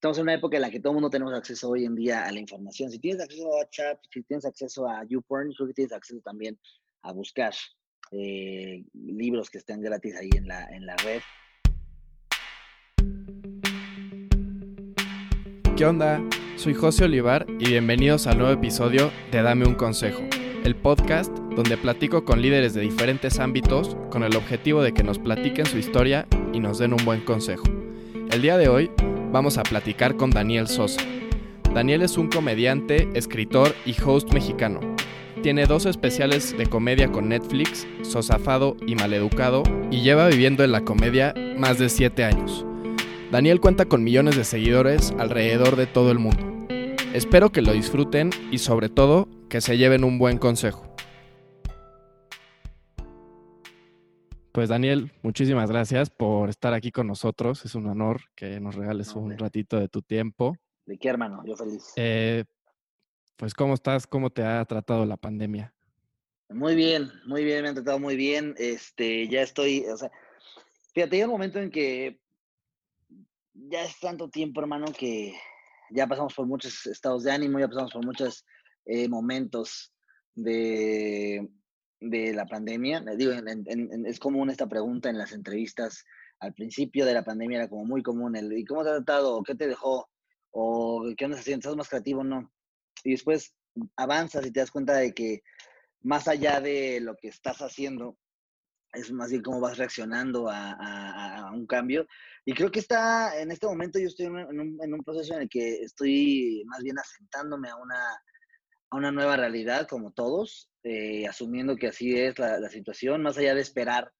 estamos en una época en la que todo el mundo tenemos acceso hoy en día a la información. Si tienes acceso a WhatsApp, si tienes acceso a YouPorn, creo que tienes acceso también a buscar eh, libros que estén gratis ahí en la, en la red. ¿Qué onda? Soy José Olivar y bienvenidos al nuevo episodio de Dame un Consejo, el podcast donde platico con líderes de diferentes ámbitos con el objetivo de que nos platiquen su historia y nos den un buen consejo. El día de hoy vamos a platicar con Daniel Sosa. Daniel es un comediante, escritor y host mexicano. Tiene dos especiales de comedia con Netflix, Sosafado y Maleducado, y lleva viviendo en la comedia más de 7 años. Daniel cuenta con millones de seguidores alrededor de todo el mundo. Espero que lo disfruten y sobre todo que se lleven un buen consejo. Pues Daniel, muchísimas gracias por estar aquí con nosotros. Es un honor que nos regales un ratito de tu tiempo. ¿De qué, hermano? Yo feliz. Eh, pues, ¿cómo estás? ¿Cómo te ha tratado la pandemia? Muy bien, muy bien, me han tratado muy bien. Este, ya estoy, o sea, fíjate, hay un momento en que ya es tanto tiempo, hermano, que ya pasamos por muchos estados de ánimo, ya pasamos por muchos eh, momentos de, de la pandemia. Digo, es común esta pregunta en las entrevistas. Al principio de la pandemia era como muy común el ¿y cómo te ha tratado? ¿Qué te dejó? ¿O qué andas haciendo? ¿Estás más creativo? No. Y después avanzas y te das cuenta de que más allá de lo que estás haciendo, es más bien cómo vas reaccionando a, un cambio. Y creo que está, en este momento yo estoy en un, en un, proceso en el que estoy más bien asentándome a una, a una nueva realidad, como todos, eh, asumiendo que así es la, situación, más allá de esperar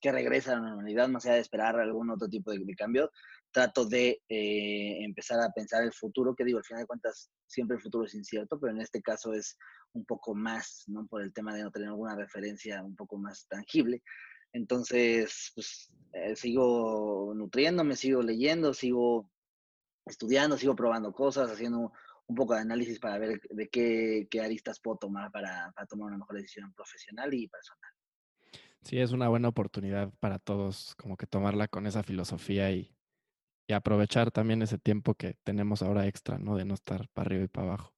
que regrese a la normalidad, más allá de esperar algún otro tipo de, cambio, trato de eh, empezar a pensar el futuro, que digo, al final de cuentas, siempre el futuro es incierto, pero en este caso es un poco más, ¿no? Por el tema de no tener alguna referencia un poco más tangible. Entonces, pues, eh, sigo nutriéndome, sigo leyendo, sigo estudiando, sigo probando cosas, haciendo un poco de análisis para ver de qué, aristas puedo tomar para, tomar una mejor decisión profesional y personal. Sí, es una buena oportunidad para todos, como que tomarla con esa filosofía y, aprovechar también ese tiempo que tenemos ahora extra, ¿no? De no estar para arriba y para abajo.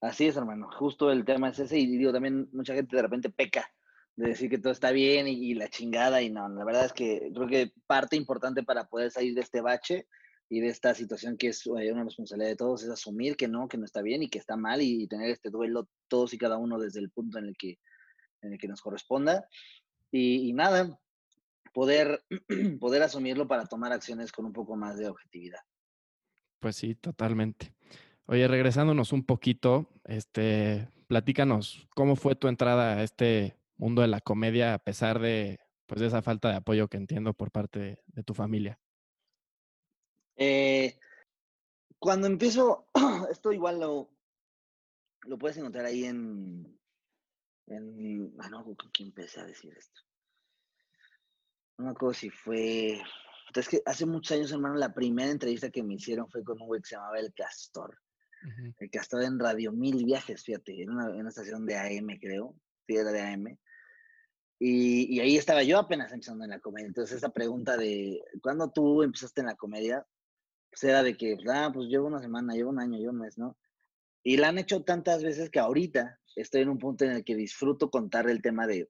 Así es, hermano. Justo el tema es ese. Y digo, también mucha gente de repente peca de decir que todo está bien y, y la chingada. Y no, la verdad es que creo que parte importante para poder salir de este bache y de esta situación que es eh, una responsabilidad de todos, es asumir que no, que no está bien y que está mal y, tener este duelo todos y cada uno desde el punto en el que, en el que nos corresponda. Y, nada, poder, poder asumirlo para tomar acciones con un poco más de objetividad. Pues sí, totalmente. Oye, regresándonos un poquito, este, platícanos, ¿cómo fue tu entrada a este mundo de la comedia a pesar de, pues, de esa falta de apoyo que entiendo por parte de tu familia? Eh, cuando empiezo, esto igual lo, lo puedes encontrar ahí en, en ah, no, ¿con quién empecé a decir esto? No me acuerdo si fue, es que hace muchos años, hermano, la primera entrevista que me hicieron fue con un güey que se llamaba El Castor. El Castor en Radio Mil Viajes, fíjate, en una, estación de AM, creo, sí, era de AM. Y, y, ahí estaba yo apenas empezando en la comedia. Entonces, esa pregunta de, ¿cuándo tú empezaste en la comedia? Pues era de que, ah, pues llevo una semana, llevo un año, llevo un mes, ¿no? Y la han hecho tantas veces que ahorita estoy en un punto en el que disfruto contar el tema de,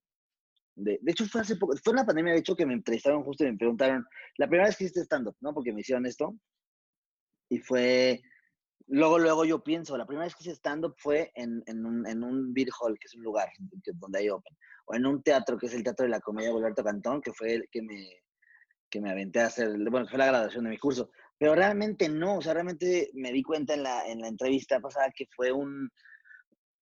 de, de hecho fue hace poco, fue en la pandemia, de hecho, que me entrevistaron justo y me preguntaron, la primera vez que hiciste stand-up, ¿no? Porque me hicieron esto. Y fue, luego, luego yo pienso, la primera vez que hice stand-up fue en, en, un, en un beer hall, que es un lugar donde hay open, o en un teatro, que es el Teatro de la Comedia Alberto Cantón, que fue el que me, que me aventé a hacer, bueno, fue la graduación de mi curso pero realmente no, o sea, realmente me di cuenta en la, en la entrevista pasada que fue un,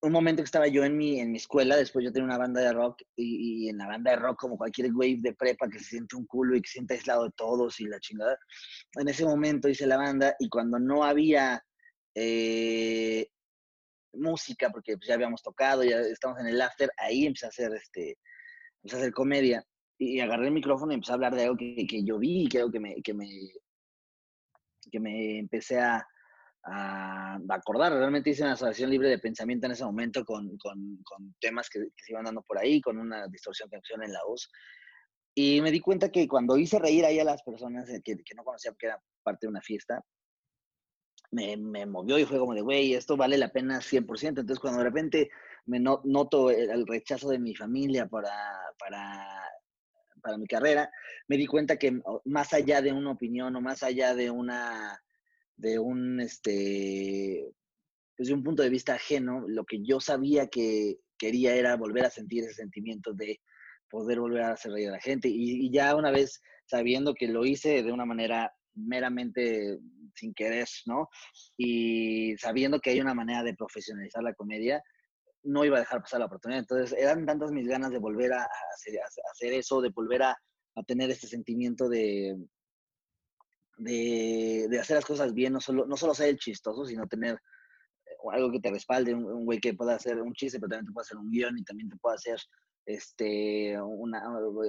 un momento que estaba yo en mi, en mi escuela, después yo tenía una banda de rock y, y, en la banda de rock, como cualquier wave de prepa que se siente un culo y que se siente aislado de todos y la chingada, en ese momento hice la banda y cuando no había eh, música, porque pues, ya habíamos tocado, ya estamos en el after, ahí empecé a hacer, este, empecé a hacer comedia y agarré el micrófono y empecé a hablar de algo que, que yo vi que algo que me, que me que me empecé a, acordar. Realmente hice una asociación libre de pensamiento en ese momento con, temas que, se iban dando por ahí, con una distorsión que funciona en la voz. Y me di cuenta que cuando hice reír ahí a las personas que, no conocía porque era parte de una fiesta, me, me movió y fue como de, güey, esto vale la pena 100%. Entonces, cuando de repente me noto el, rechazo de mi familia para, para, para mi carrera, me di cuenta que más allá de una opinión o más allá de una, de un, este, desde un punto de vista ajeno, lo que yo sabía que quería era volver a sentir ese sentimiento de poder volver a hacer reír a la gente. Y, ya una vez sabiendo que lo hice de una manera meramente sin querer, ¿no? Y sabiendo que hay una manera de profesionalizar la comedia, no iba a dejar pasar la oportunidad. Entonces, eran tantas mis ganas de volver a, hacer, eso, de volver a, tener este sentimiento de, de, hacer las cosas bien, no solo, no solo ser el chistoso, sino tener eh, algo que te respalde, un, güey que pueda hacer un chiste, pero también te pueda hacer un guion y también te pueda hacer este, una,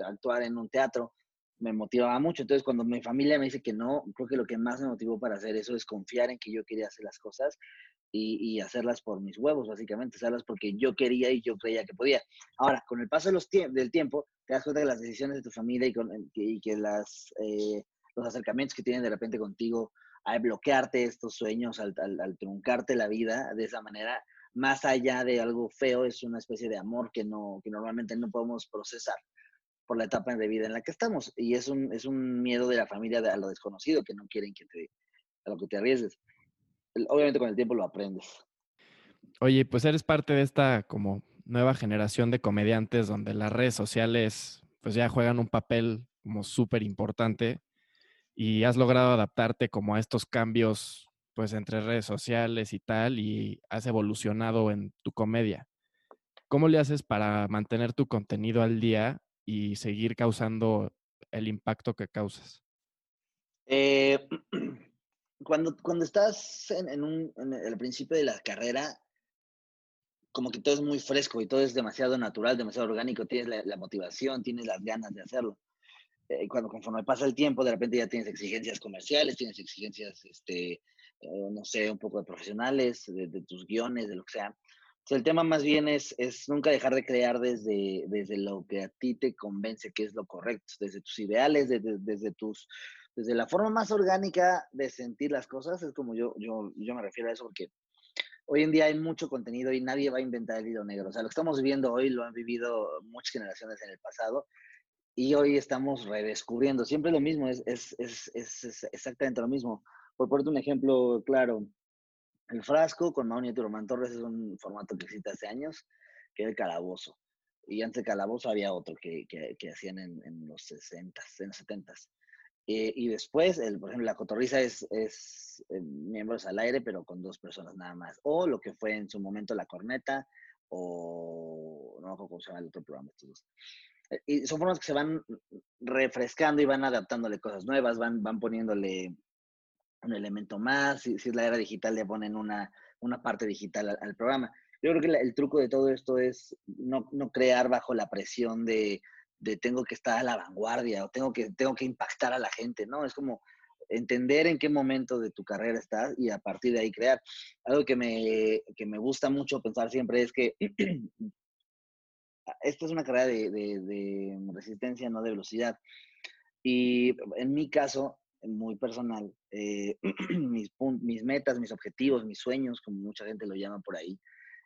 actuar en un teatro, me motivaba mucho. Entonces, cuando mi familia me dice que no, creo que lo que más me motivó para hacer eso es confiar en que yo quería hacer las cosas y, hacerlas por mis huevos, básicamente, hacerlas porque yo quería y yo creía que podía. Ahora, con el paso de los del tiempo, te das cuenta que las decisiones de tu familia y, con, y que las, eh, los acercamientos que tienen de repente contigo al bloquearte estos sueños, al, al, truncarte la vida de esa manera, más allá de algo feo, es una especie de amor que, no, que normalmente no podemos procesar por la etapa de vida en la que estamos. Y es un, es un miedo de la familia a lo desconocido, que no quieren que te, a lo que te arriesgues. Obviamente con el tiempo lo aprendes. Oye, pues eres parte de esta como nueva generación de comediantes donde las redes sociales pues ya juegan un papel como súper importante y has logrado adaptarte como a estos cambios pues entre redes sociales y tal y has evolucionado en tu comedia. ¿Cómo le haces para mantener tu contenido al día y seguir causando el impacto que causas? Eh, cuando, cuando estás en, un, en el principio de la carrera, como que todo es muy fresco y todo es demasiado natural, demasiado orgánico, tienes la motivación, tienes las ganas de hacerlo. Eh, cuando conforme pasa el tiempo, de repente ya tienes exigencias comerciales, tienes exigencias, este, eh, no sé, un poco de profesionales, de, tus guiones, de lo que sea. el tema más bien es, es nunca dejar de crear desde, desde lo que a ti te convence que es lo correcto, desde tus ideales, desde, desde tus, desde la forma más orgánica de sentir las cosas, es como yo, yo, yo me refiero a eso porque hoy en día hay mucho contenido y nadie va a inventar el hilo negro. O sea, lo que estamos viviendo hoy lo han vivido muchas generaciones en el pasado y hoy estamos redescubriendo. Siempre lo mismo, es, es, es, es exactamente lo mismo. Por ponerte un ejemplo claro, el frasco con Mauni y Torres es un formato que existe hace años, que es el calabozo. Y antes de calabozo había otro que, que, que hacían en, en, los 60, en los 70. Eh, y después, el, por ejemplo, la cotorriza es, es eh, miembros al aire, pero con dos personas nada más. O lo que fue en su momento la corneta, o no cómo se llama el otro programa, estos dos y son formas que se van refrescando y van adaptándole cosas nuevas, van, van poniéndole un elemento más, si, si es la era digital le ponen una, una parte digital al, programa. Yo creo que el truco de todo esto es no, no crear bajo la presión de, de, tengo que estar a la vanguardia o tengo que, tengo que impactar a la gente, ¿no? Es como entender en qué momento de tu carrera estás y a partir de ahí crear. Algo que me, que me gusta mucho pensar siempre es que esta es una carrera de, resistencia, no de velocidad. Y en mi caso, muy personal, eh, mis, mis metas, mis objetivos, mis sueños, como mucha gente lo llama por ahí,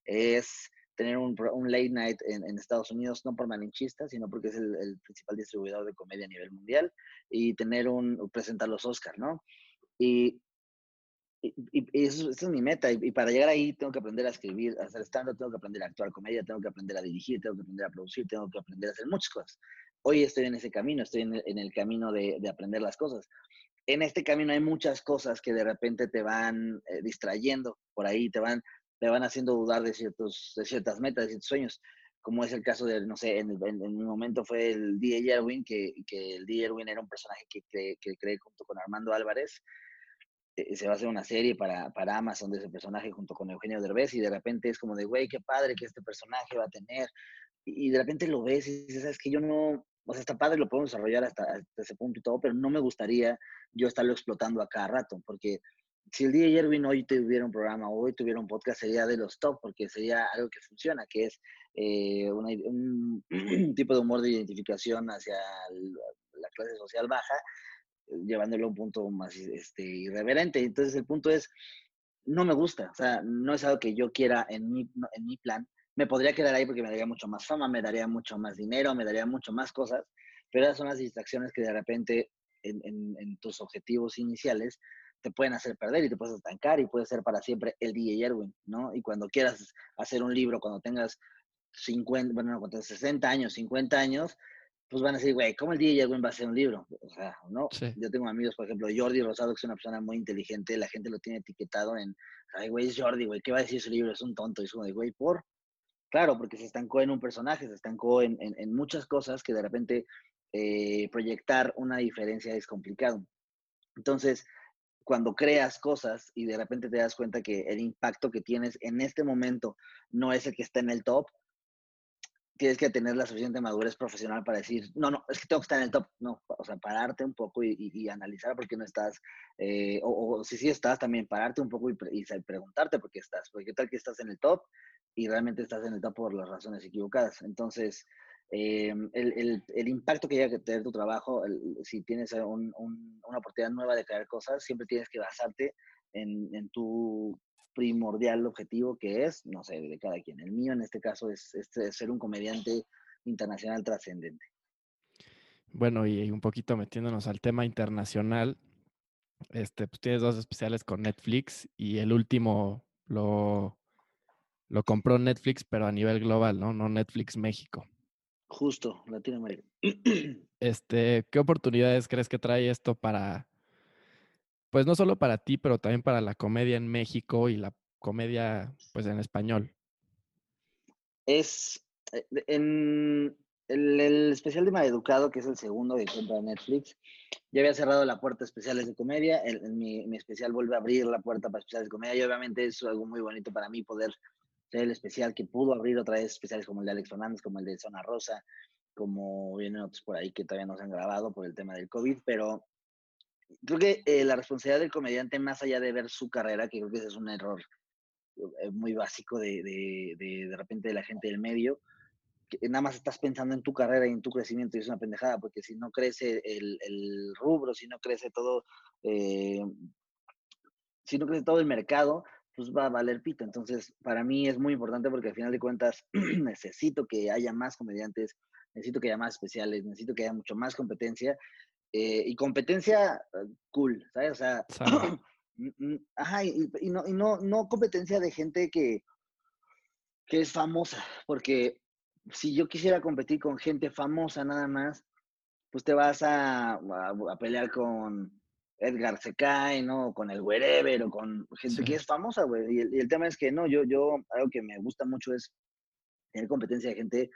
es tener un, late night en, Estados Unidos, no por malinchista, sino porque es el, principal distribuidor de comedia a nivel mundial, y tener un, presentar los Oscars, ¿no? Y y, eso, esa es mi meta. Y, para llegar ahí tengo que aprender a escribir, a hacer stand tengo que aprender a actuar comedia, tengo que aprender a dirigir, tengo que aprender a producir, tengo que aprender a hacer muchas cosas. Hoy estoy en ese camino, estoy en el, camino de, de, aprender las cosas. En este camino hay muchas cosas que de repente te van eh, distrayendo por ahí, te van, te van haciendo dudar de, ciertos, de ciertas metas, de ciertos sueños como es el caso de, no sé, en, en, un momento fue el DJ Erwin, que, que el DJ Erwin era un personaje que, que, que creé junto con Armando Álvarez, eh, se va a hacer una serie para, para Amazon de ese personaje junto con Eugenio Derbez y de repente es como de, güey, qué padre que este personaje va a tener. Y, de repente lo ves y dices, sabes que yo no, o sea, está padre, lo podemos desarrollar hasta, ese punto y todo, pero no me gustaría yo estarlo explotando a cada rato, porque si el día de ayer hoy tuviera un programa, hoy tuviera un podcast, sería de los top, porque sería algo que funciona, que es eh, un, tipo de humor de identificación hacia la clase social baja, llevándolo a un punto más este, irreverente. Entonces el punto es no me gusta, o sea, no es algo que yo quiera en mi, en mi plan. Me podría quedar ahí porque me daría mucho más fama, me daría mucho más dinero, me daría mucho más cosas, pero esas son las distracciones que de repente en, en, tus objetivos iniciales te pueden hacer perder y te puedes estancar y puede ser para siempre el DJ Erwin, ¿no? Y cuando quieras hacer un libro, cuando tengas 50, bueno, cuando tengas 60 años, 50 años, pues van a decir, güey, ¿cómo el DJ Erwin va a hacer un libro? O sea, ¿no? Yo tengo amigos, por ejemplo, Jordi Rosado, que es una persona muy inteligente, la gente lo tiene etiquetado en, ay, güey, es Jordi, güey, ¿qué va a decir su libro? Es un tonto. Y es como de, güey, ¿por? Claro, porque se estancó en un personaje, se estancó en, en, muchas cosas que de repente eh, proyectar una diferencia es complicado. Entonces, cuando creas cosas y de repente te das cuenta que el impacto que tienes en este momento no es el que está en el top, tienes que tener la suficiente madurez profesional para decir, no, no, es que tengo que estar en el top. No, o sea, pararte un poco y, analizar por qué no estás, eh, o, si sí estás, también pararte un poco y, preguntarte por qué estás, porque tal que estás en el top y realmente estás en el top por las razones equivocadas. Entonces, eh, el, el, impacto que llega a tener tu trabajo, si tienes una oportunidad nueva de crear cosas, siempre tienes que basarte en, tu primordial objetivo que es, no sé, de cada quien. El mío en este caso es, ser un comediante internacional trascendente. Bueno, y un poquito metiéndonos al tema internacional, este, pues tienes dos especiales con Netflix y el último lo, lo compró Netflix, pero a nivel global, ¿no? No Netflix México. Justo, Latinoamérica. Este, ¿qué oportunidades crees que trae esto para, pues no solo para ti, pero también para la comedia en México y la comedia, pues en español? Es eh, en el, especial de Maleducado, que es el segundo que compra Netflix, ya había cerrado la puerta a especiales de comedia. mi, mi, especial vuelve a abrir la puerta para especiales de comedia y obviamente es algo muy bonito para mí poder el especial que pudo abrir otra vez especiales como el de Alex Fernández, como el de Zona Rosa, como vienen otros por ahí que todavía no se han grabado por el tema del COVID, pero creo que eh, la responsabilidad del comediante, más allá de ver su carrera, que creo que ese es un error eh, muy básico de, de, de, repente de la gente del medio, que nada más estás pensando en tu carrera y en tu crecimiento y es una pendejada, porque si no crece el, el rubro, si no crece todo, eh, si no crece todo el mercado, pues va a valer pito. Entonces, para mí es muy importante porque al final de cuentas necesito que haya más comediantes, necesito que haya más especiales, necesito que haya mucho más competencia. Eh, y competencia eh, cool, ¿sabes? O sea, ajá, y, no, y no, no competencia de gente que, que es famosa, porque si yo quisiera competir con gente famosa nada más, pues te vas a, a pelear con Edgar se cae, ¿no? Con el wherever o con gente que es famosa, güey. Y, el, tema es que no, yo, yo, algo que me gusta mucho es tener competencia de gente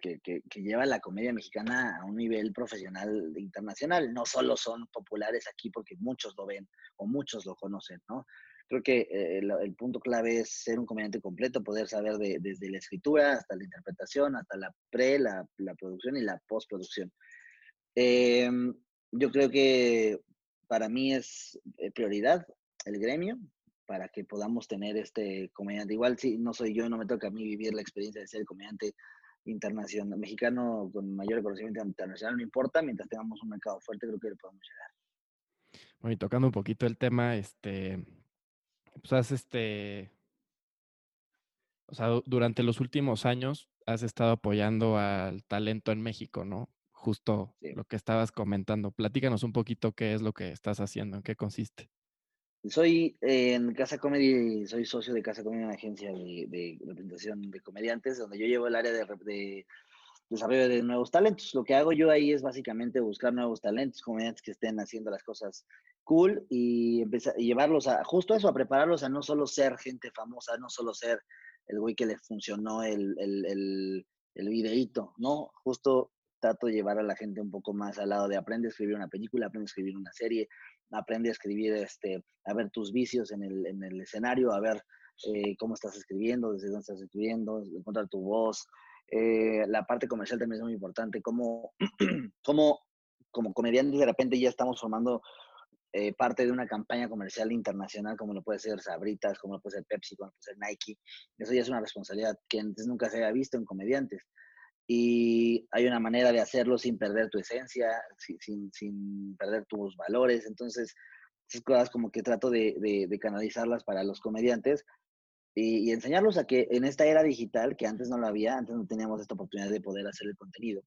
que, que, que, lleva la comedia mexicana a un nivel profesional internacional. No solo son populares aquí porque muchos lo ven o muchos lo conocen, ¿no? Creo que eh, el, punto clave es ser un comediante completo, poder saber de, desde la escritura hasta la interpretación, hasta la pre, la, la producción y la postproducción. Eh, yo creo que para mí es eh, prioridad el gremio para que podamos tener este comediante. Igual si no soy yo, no me toca a mí vivir la experiencia de ser comediante internacional, mexicano con mayor conocimiento internacional, no importa, mientras tengamos un mercado fuerte, creo que le podemos llegar. Bueno, y tocando un poquito el tema, este, pues has este, o sea, durante los últimos años has estado apoyando al talento en México, ¿no? Justo lo que estabas comentando. Platícanos un poquito qué es lo que estás haciendo, en qué consiste. Soy en Casa Comedy, soy socio de Casa Comedy, una agencia de, representación de comediantes, donde yo llevo el área de, desarrollo de nuevos talentos. Lo que hago yo ahí es básicamente buscar nuevos talentos, comediantes que estén haciendo las cosas cool y, empezar, y llevarlos a, justo eso, a prepararlos a no solo ser gente famosa, no solo ser el güey que le funcionó el, el, el, el videíto, ¿no? Justo trato de llevar a la gente un poco más al lado de aprende a escribir una película, aprende a escribir una serie, aprende a escribir, este, a ver tus vicios en el, en el escenario, a ver eh, cómo estás escribiendo, desde dónde estás escribiendo, encontrar tu voz. Eh, la parte comercial también es muy importante, cómo, cómo como comediantes de repente ya estamos formando eh, parte de una campaña comercial internacional, como lo puede ser Sabritas, como lo puede ser Pepsi, como lo puede ser Nike. Eso ya es una responsabilidad que antes nunca se había visto en comediantes y hay una manera de hacerlo sin perder tu esencia, sin, sin, perder tus valores. Entonces, esas cosas como que trato de, canalizarlas para los comediantes y, enseñarlos a que en esta era digital, que antes no lo había, antes no teníamos esta oportunidad de poder hacer el contenido,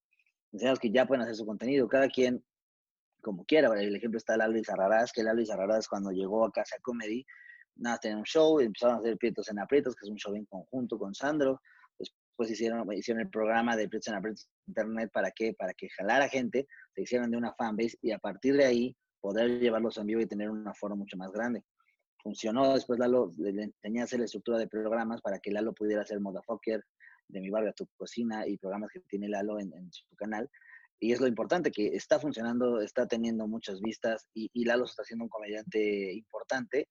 enseñarlos que ya pueden hacer su contenido, cada quien como quiera. El ejemplo está Lalo Izarrarás, que Lalo Izarrarás cuando llegó a Casa Comedy, nada, tenía un show, empezaron a hacer Prietos en Aprietos, que es un show en conjunto con Sandro, después hicieron, hicieron el programa de en Aprietos Internet, ¿para qué? Para que jalara gente, se hicieran de una fanbase y a partir de ahí poder llevarlos en vivo y tener un aforo mucho más grande. Funcionó, después Lalo le enseñé a hacer la estructura de programas para que Lalo pudiera hacer Motherfucker, de mi barrio a tu cocina y programas que tiene Lalo en, su canal. Y es lo importante, que está funcionando, está teniendo muchas vistas y, y Lalo está siendo un comediante importante,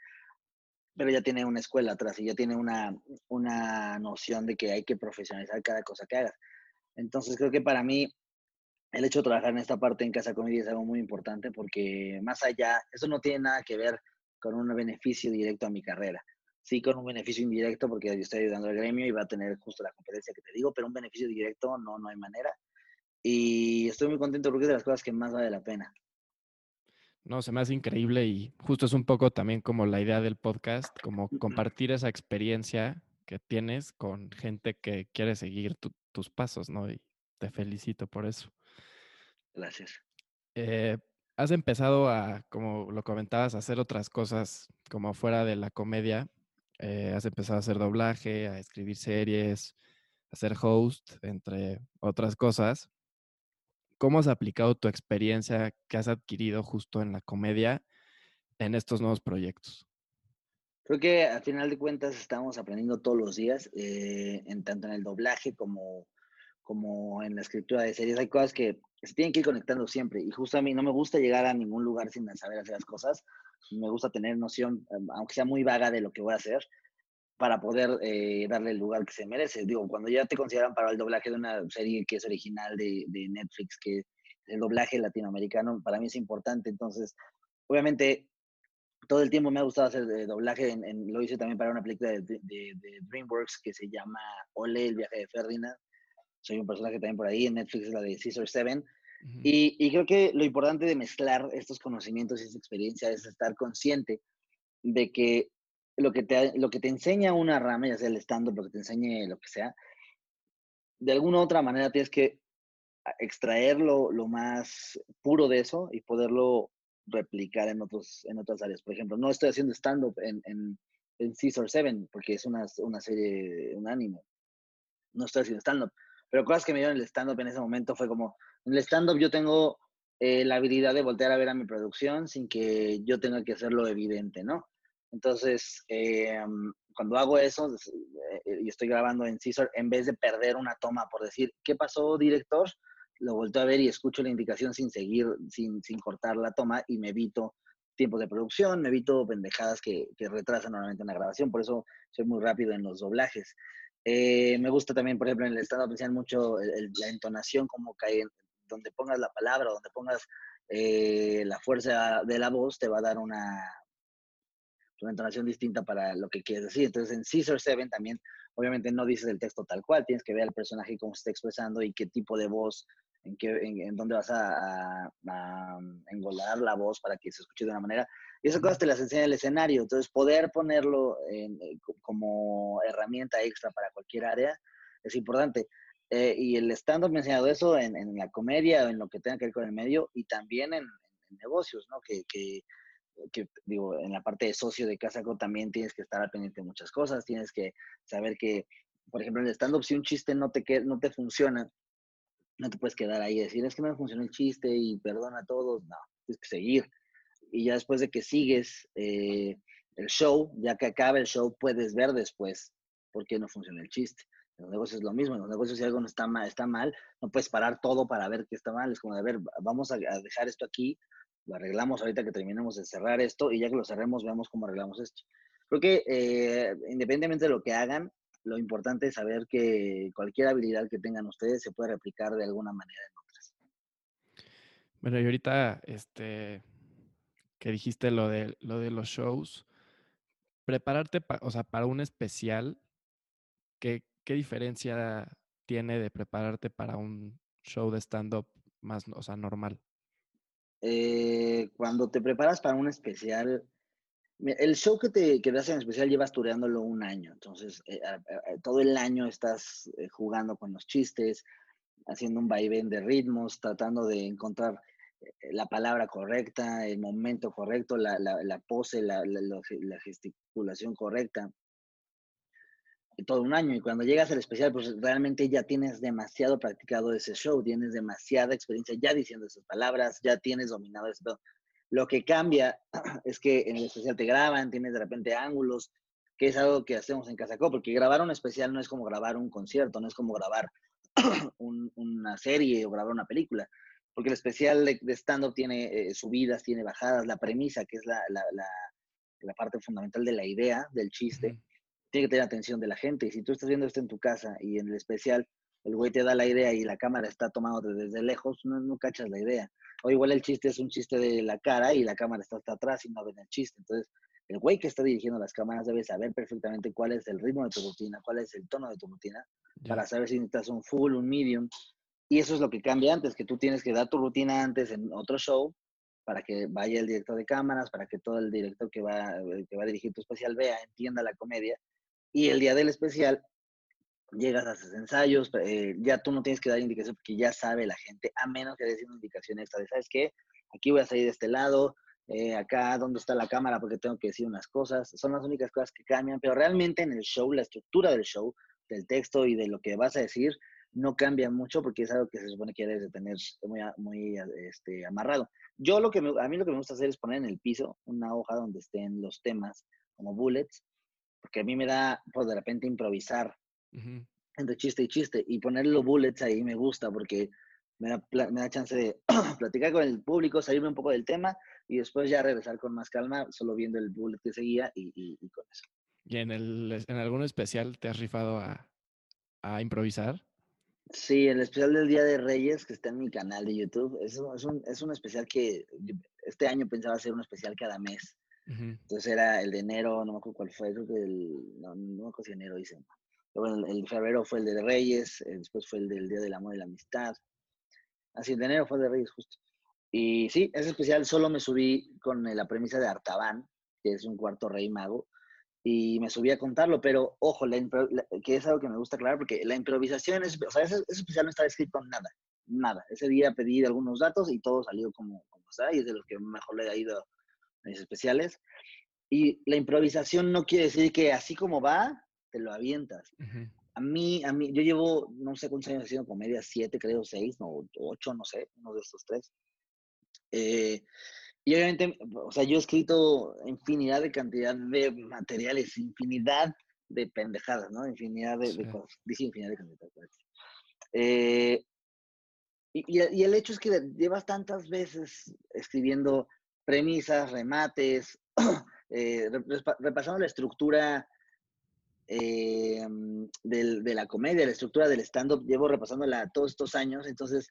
pero ya tiene una escuela atrás y ya tiene una, una noción de que hay que profesionalizar cada cosa que hagas. Entonces creo que para mí el hecho de trabajar en esta parte en Casa Comedia es algo muy importante porque más allá, eso no tiene nada que ver con un beneficio directo a mi carrera. Sí, con un beneficio indirecto porque yo estoy ayudando al gremio y va a tener justo la competencia que te digo, pero un beneficio directo no, no hay manera. Y estoy muy contento porque es de las cosas que más vale la pena. No, se me hace increíble y justo es un poco también como la idea del podcast, como compartir esa experiencia que tienes con gente que quiere seguir tus pasos, ¿no? Y te felicito por eso. Gracias. Eh, has empezado a, como lo comentabas, a hacer otras cosas como fuera de la comedia. Eh, has empezado a hacer doblaje, a escribir series, a ser host, entre otras cosas. ¿Cómo has aplicado tu experiencia que has adquirido justo en la comedia en estos nuevos proyectos? Creo que al final de cuentas estamos aprendiendo todos los días, eh, en tanto en el doblaje como como en la escritura de series, hay cosas que se tienen que ir conectando siempre. Y justo a mí no me gusta llegar a ningún lugar sin saber hacer las cosas. Me gusta tener noción, em, aunque sea muy vaga, de lo que voy a hacer para poder eh, darle el lugar que se merece. Digo, cuando ya te consideran para el doblaje de una serie que es original de, de Netflix, que el doblaje latinoamericano para mí es importante. Entonces, obviamente, todo el tiempo me ha gustado hacer de doblaje. En, lo hice también para una película de, de, DreamWorks que se llama Ole, el viaje de Ferdinand soy un personaje también por ahí, en Netflix es la de Caesar Seven. y, y, creo que lo importante de mezclar estos conocimientos y esta experiencia es estar consciente de que lo que te, lo que te enseña una rama, ya sea el stand-up, lo que te enseñe lo que sea, de alguna u otra manera tienes que extraerlo lo más puro de eso y poderlo replicar en, otros, en otras áreas. Por ejemplo, no estoy haciendo stand-up en, en, en Caesar 7 porque es una, una serie, un anime. No estoy haciendo stand-up pero cosas que me dieron el stand-up en ese momento fue como, en el stand-up yo tengo eh, la habilidad de voltear a ver a mi producción sin que yo tenga que hacerlo evidente, ¿no? Entonces, eh, cuando hago eso eh, y estoy grabando en Caesar, en vez de perder una toma por decir, ¿qué pasó, director? Lo vuelto a ver y escucho la indicación sin seguir, sin, sin cortar la toma y me evito tiempos de producción, me evito pendejadas que, que retrasan normalmente una grabación, por eso soy muy rápido en los doblajes. Eh, me gusta también, por ejemplo, en el estado pensar mucho la entonación, cómo cae, donde pongas la palabra, donde pongas eh, la fuerza de la voz, te va a dar una, una entonación distinta para lo que quieres decir. Entonces, en Caesar 7 también, obviamente no dices el texto tal cual, tienes que ver al personaje cómo se está expresando y qué tipo de voz, en, qué, en, dónde vas a, a, a, engolar la voz para que se escuche de una manera. Y esas cosas te las enseña el escenario. Entonces, poder ponerlo eh, como herramienta extra para cualquier área es importante. Eh, y el stand-up me ha enseñado eso en, la comedia en lo que tenga que ver con el medio y también en, negocios, ¿no? Que, que, digo, en la parte de socio de Casaco también tienes que estar al pendiente de muchas cosas. Tienes que saber que, por ejemplo, en el stand-up, si un chiste no te, no te funciona, no te puedes quedar ahí y decir, es que no me funcionó el chiste y perdona a todos. No, tienes que seguir y ya después de que sigues eh, el show, ya que acaba el show, puedes ver después por qué no funciona el chiste. En los negocios es lo mismo, en los negocios si algo no está mal, está mal, no puedes parar todo para ver qué está mal, es como de, ver, vamos a, dejar esto aquí, lo arreglamos ahorita que terminemos de cerrar esto y ya que lo cerremos veamos cómo arreglamos esto. Creo que eh, independientemente de lo que hagan, lo importante es saber que cualquier habilidad que tengan ustedes se puede replicar de alguna manera en otras. Bueno, y ahorita, este, que dijiste lo de, lo de los shows, prepararte, o sea, para un especial, ¿qué, ¿qué diferencia tiene de prepararte para un show de stand-up más, o sea, normal? Eh, cuando te preparas para un especial, el show que te que en especial llevas tureándolo un año, entonces eh, todo el año estás jugando con los chistes, haciendo un vaivén de ritmos, tratando de encontrar la palabra correcta, el momento correcto, la, pose, la, gesticulación correcta todo un año y cuando llegas al especial, pues realmente ya tienes demasiado practicado ese show, tienes demasiada experiencia ya diciendo esas palabras, ya tienes dominado eso. Lo que cambia es que en el especial te graban, tienes de repente ángulos, que es algo que hacemos en Casacó, porque grabar un especial no es como grabar un concierto, no es como grabar una serie o grabar una película, porque el especial de, stand-up tiene eh, subidas, tiene bajadas, la premisa, que es la, la, la, parte fundamental de la idea, del chiste tiene que tener atención de la gente. Y si tú estás viendo esto en tu casa y en el especial el güey te da la idea y la cámara está tomando desde lejos, no, no cachas la idea. O igual el chiste es un chiste de la cara y la cámara está hasta atrás y no ven el chiste. Entonces, el güey que está dirigiendo las cámaras debe saber perfectamente cuál es el ritmo de tu rutina, cuál es el tono de tu rutina, para saber si necesitas un full, un medium. Y eso es lo que cambia antes, que tú tienes que dar tu rutina antes en otro show para que vaya el director de cámaras, para que todo el director que va, que va a dirigir tu especial vea, entienda la comedia y el día del especial llegas a hacer ensayos, eh, ya tú no tienes que dar indicación porque ya sabe la gente, a menos que des una indicación extra de, ¿sabes qué? Aquí voy a salir de este lado, eh, acá dónde está la cámara porque tengo que decir unas cosas. Son las únicas cosas que cambian, pero realmente en el show, la estructura del show, del texto y de lo que vas a decir, no cambia mucho porque es algo que se supone que debes de tener muy, muy este, amarrado. Yo lo que a mí lo que me gusta hacer es poner en el piso una hoja donde estén los temas como bullets porque a mí me da, pues de repente improvisar entre chiste y chiste y poner los bullets ahí me gusta porque me da, me da chance de platicar con el público, salirme un poco del tema y después ya regresar con más calma, solo viendo el bullet que seguía y, y, con eso. ¿Y en, el, en algún especial te has rifado a, a improvisar? Sí, el especial del Día de Reyes que está en mi canal de YouTube. Es, es, un, es un especial que este año pensaba hacer un especial cada mes. Entonces era el de enero, no me acuerdo cuál fue, creo que el, no, no me acuerdo si enero dice. bueno, el, febrero fue el de Reyes, eh, después fue el del Día del Amor y la Amistad. Así, el de enero fue el de Reyes justo. Y sí, ese especial solo me subí con la premisa de Artaban, que es un cuarto rey mago, y me subí a contarlo, pero ojo, la, que es algo que me gusta aclarar, porque la improvisación, es, o sea, ese, especial no estaba escrito nada, nada. Ese día pedí algunos datos y todo salió como, como está, y es de los que mejor le ha ido especiales. Y la improvisación no quiere decir que así como va, te lo avientas. A mí, a mí, yo llevo, no sé cuántos años haciendo comedia, siete, creo, seis, no, ocho, no sé, uno de estos tres. Eh, y obviamente, o sea, yo he escrito infinidad de cantidad de materiales, infinidad de pendejadas, ¿no? Infinidad de, cosas. Dice infinidad de cantidades. Eh, y, y, el hecho es que llevas tantas veces escribiendo premisas, remates, eh, repasando la estructura eh, de la comedia, la estructura del stand-up, llevo repasándola todos estos años, entonces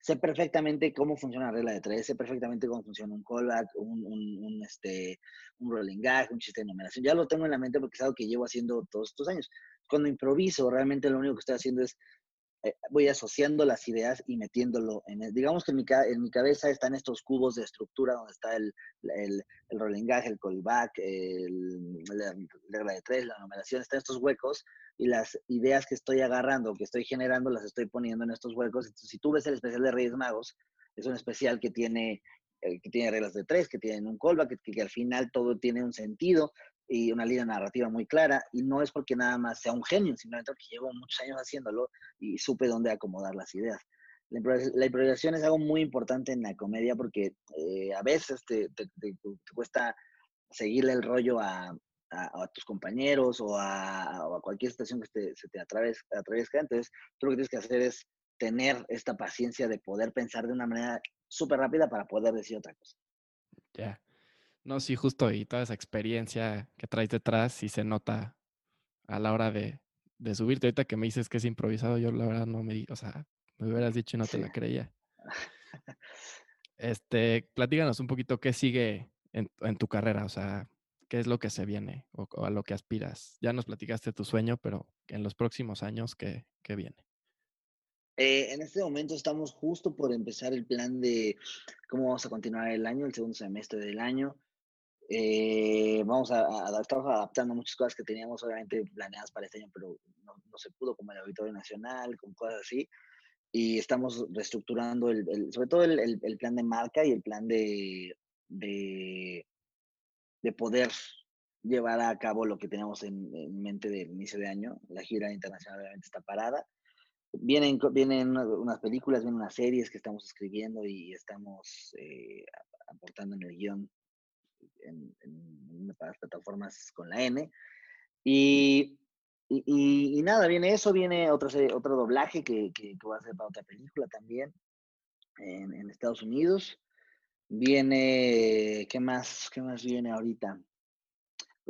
sé perfectamente cómo funciona la regla de tres, sé perfectamente cómo funciona un callback, un, un, este, un rolling gag, un chiste de numeración. Ya lo tengo en la mente porque es algo que llevo haciendo todos estos años. Cuando improviso, realmente lo único que estoy haciendo es eh, voy asociando las ideas y metiéndolo en digamos que en mi, en mi cabeza están estos cubos de estructura donde está el, el, el rolling gag, el callback, el, la regla de tres, la numeración, están estos huecos y las ideas que estoy agarrando, que estoy generando, las estoy poniendo en estos huecos. Entonces, si tú ves el especial de Reyes Magos, es un especial que tiene eh, que tiene reglas de tres, que tienen un callback, que, al final todo tiene un sentido, y una línea narrativa muy clara, y no es porque nada más sea un genio, simplemente porque llevo muchos años haciéndolo y supe dónde acomodar las ideas. La improvisación es algo muy importante en la comedia porque eh, a veces te, te, cuesta seguirle el rollo a, a, tus compañeros o a, a, cualquier situación que te, se te atravesca, Entonces, tú lo que tienes que hacer es tener esta paciencia de poder pensar de una manera súper rápida para poder decir otra cosa. Ya. No, sí, justo, y toda esa experiencia que traes detrás sí se nota a la hora de, de subirte. Ahorita que me dices que es improvisado, yo la verdad no me, o sea, me hubieras dicho y no te la creía. Este, platíganos un poquito qué sigue en, tu carrera, o sea, qué es lo que se viene o, a lo que aspiras. Ya nos platicaste tu sueño, pero en los próximos años, ¿qué, qué viene? Eh, en este momento estamos justo por empezar el plan de cómo vamos a continuar el año, el segundo semestre del año. Eh, vamos a, a, estamos adaptando muchas cosas que teníamos obviamente planeadas para este año, pero no, no se pudo, como el Auditorio Nacional, con cosas así. Y estamos reestructurando, el, el sobre todo el, el, plan de marca y el plan de, de, de, poder llevar a cabo lo que tenemos en, en mente del inicio de año. La gira internacional obviamente está parada Vienen, vienen unas películas, vienen unas series que estamos escribiendo y estamos eh, aportando en el guion en, en, las plataformas con la N. Y, y, y, nada, viene eso, viene otro, otro doblaje que, que, que, voy a hacer para otra película también en, en, Estados Unidos. Viene, ¿qué más? ¿Qué más viene ahorita?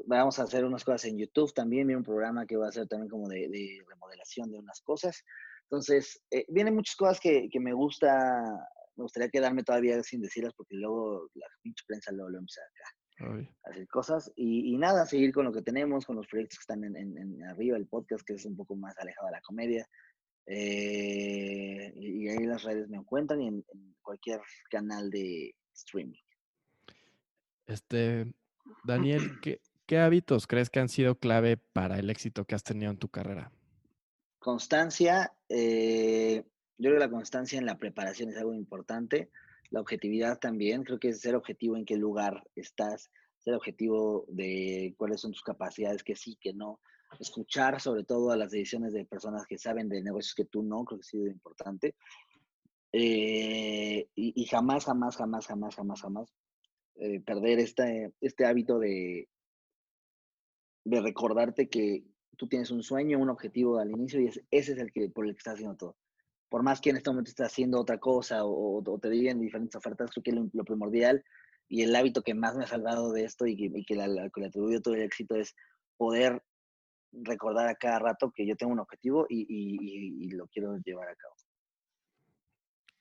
Vamos a hacer unas cosas en YouTube también, viene un programa que va a ser también como de, de remodelación de unas cosas. Entonces, eh, vienen muchas cosas que, que, me gusta, me gustaría quedarme todavía sin decirlas porque luego la pinche prensa lo, lo empieza hacer cosas. Y, y, nada, seguir con lo que tenemos, con los proyectos que están en, en, en arriba, el podcast que es un poco más alejado de la comedia. Eh, y, y, ahí las redes me encuentran y en, en, cualquier canal de streaming. Este, Daniel, ¿qué, ¿qué hábitos crees que han sido clave para el éxito que has tenido en tu carrera? Constancia, eh, yo creo que la constancia en la preparación es algo importante. La objetividad también, creo que es ser objetivo en qué lugar estás, ser objetivo de cuáles son tus capacidades, que sí, que no. Escuchar sobre todo a las decisiones de personas que saben de negocios que tú no, creo que ha sido importante. Eh, y, jamás, jamás, jamás, jamás, jamás, jamás eh, perder este, este hábito de, de recordarte que, tú tienes un sueño, un objetivo al inicio y es, ese es el que por el que estás haciendo todo. Por más que en este momento estés haciendo otra cosa o, o te digan diferentes ofertas, creo que lo, lo, primordial y el hábito que más me ha salvado de esto y que, y que la, la, que le atribuyo todo el éxito es poder recordar a cada rato que yo tengo un objetivo y, y, y lo quiero llevar a cabo.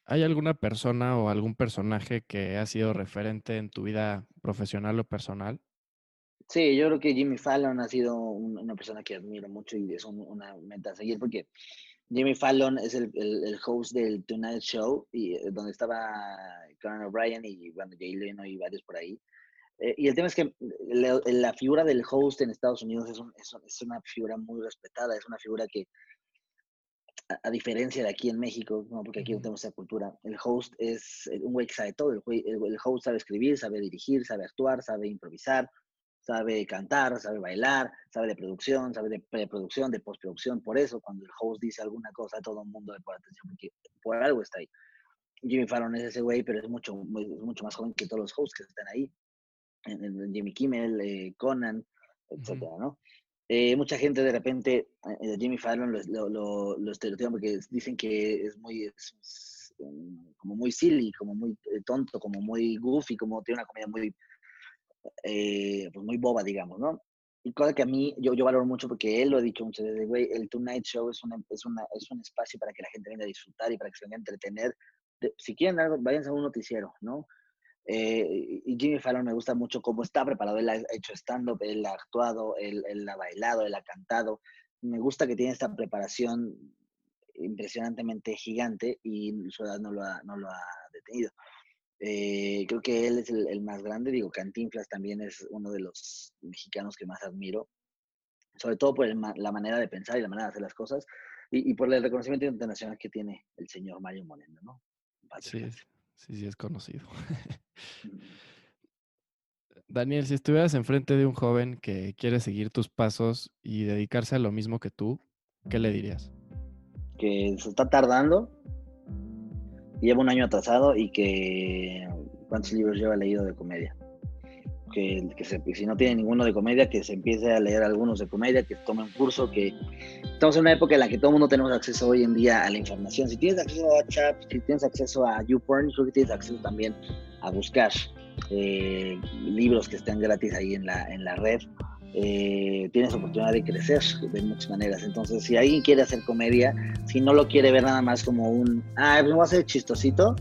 ¿Hay alguna persona o algún personaje que ha sido referente en tu vida profesional o personal? Sí, yo creo que Jimmy Fallon ha sido una persona que admiro mucho y es una meta a seguir porque Jimmy Fallon es el, el, el host del Tonight Show y eh, donde estaba Conan O'Brien y bueno, Jay Leno y varios por ahí. Eh, y el tema es que la, la, figura del host en Estados Unidos es, un, es, es, una figura muy respetada, es una figura que, a, a diferencia de aquí en México, ¿no? porque aquí no tenemos esa cultura, el host es un güey que sabe todo, el, el host sabe escribir, sabe dirigir, sabe actuar, sabe improvisar, sabe cantar, sabe bailar, sabe de producción, sabe de preproducción, de postproducción. Por eso, cuando el host dice alguna cosa, todo el mundo le pone atención, porque por algo está ahí. Jimmy Fallon es ese güey, pero es mucho, muy, mucho más joven que todos los hosts que están ahí. Jimmy Kimmel, eh, Conan, etcétera, uh -huh. ¿no? Eh, mucha gente de repente, eh, Jimmy Fallon lo, lo, lo, lo estereotipan porque dicen que es muy, es, es, como muy silly, como muy eh, tonto, como muy goofy, como tiene una comedia muy eh, pues muy boba, digamos, ¿no? Y cosa que a mí, yo, yo valoro mucho porque él lo ha dicho muchas veces, güey, el Tonight Show es, una, es, una, es un espacio para que la gente venga a disfrutar y para que se venga a entretener. De, si quieren algo, váyanse a un noticiero, ¿no? Eh, y Jimmy Fallon me gusta mucho cómo está preparado, él ha hecho stand-up, él ha actuado, él, él ha bailado, él ha cantado. Me gusta que tiene esta preparación impresionantemente gigante y su edad no lo ha, no lo ha detenido. Eh, creo que él es el, el, más grande, digo, Cantinflas también es uno de los mexicanos que más admiro, sobre todo por el, la manera de pensar y la manera de hacer las cosas, y, y, por el reconocimiento internacional que tiene el señor Mario Moreno, ¿no? Sí, sí, sí, es conocido. Daniel, si estuvieras enfrente de un joven que quiere seguir tus pasos y dedicarse a lo mismo que tú, ¿qué le dirías? Que se está tardando, lleva un año atrasado y que cuántos libros lleva leído de comedia. Que, que se, si no tiene ninguno de comedia, que se empiece a leer algunos de comedia, que tome un curso, que estamos en una época en la que todo el mundo tenemos acceso hoy en día a la información. Si tienes acceso a WhatsApp, si tienes acceso a YouPorn, creo que tienes acceso también a buscar eh, libros que estén gratis ahí en la, en la red. Eh, tienes oportunidad de crecer de muchas maneras. Entonces, si alguien quiere hacer comedia, si no lo quiere ver nada más como un, ah, pues voy a hacer chistosito,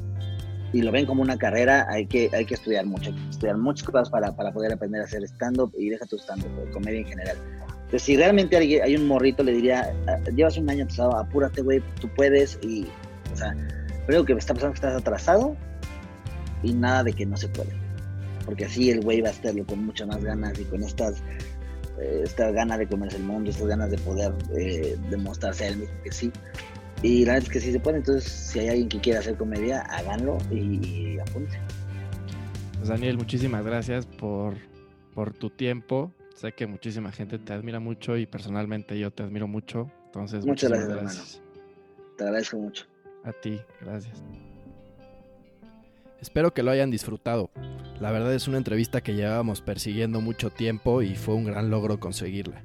y lo ven como una carrera, hay que, hay que estudiar mucho, hay que estudiar muchas cosas para, para poder aprender a hacer stand-up y deja tu stand-up, comedia en general. Entonces, si realmente hay, hay un morrito, le diría, "Ah, llevas un año atrasado, apúrate, güey, tú puedes. Y, o sea, creo que está pasando que estás atrasado y nada de que no se puede. Porque así el güey va a estarlo con muchas más ganas y con estas, eh, estas ganas de comerse el mundo, estas ganas de poder eh, demostrarse a él mismo que sí. Y la verdad es que sí se puede, entonces si hay alguien que quiera hacer comedia, háganlo y, y apúntense. Pues Daniel, muchísimas gracias por, por tu tiempo. Sé que muchísima gente te admira mucho y personalmente yo te admiro mucho. Entonces, Muchas muchísimas gracias, Te agradezco mucho. A ti, gracias. Espero que lo hayan disfrutado. La verdad es una entrevista que llevábamos persiguiendo mucho tiempo y fue un gran logro conseguirla.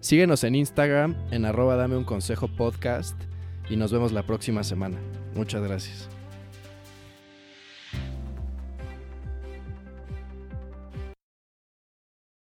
Síguenos en Instagram en arroba dame un consejo podcast y nos vemos la próxima semana. Muchas gracias.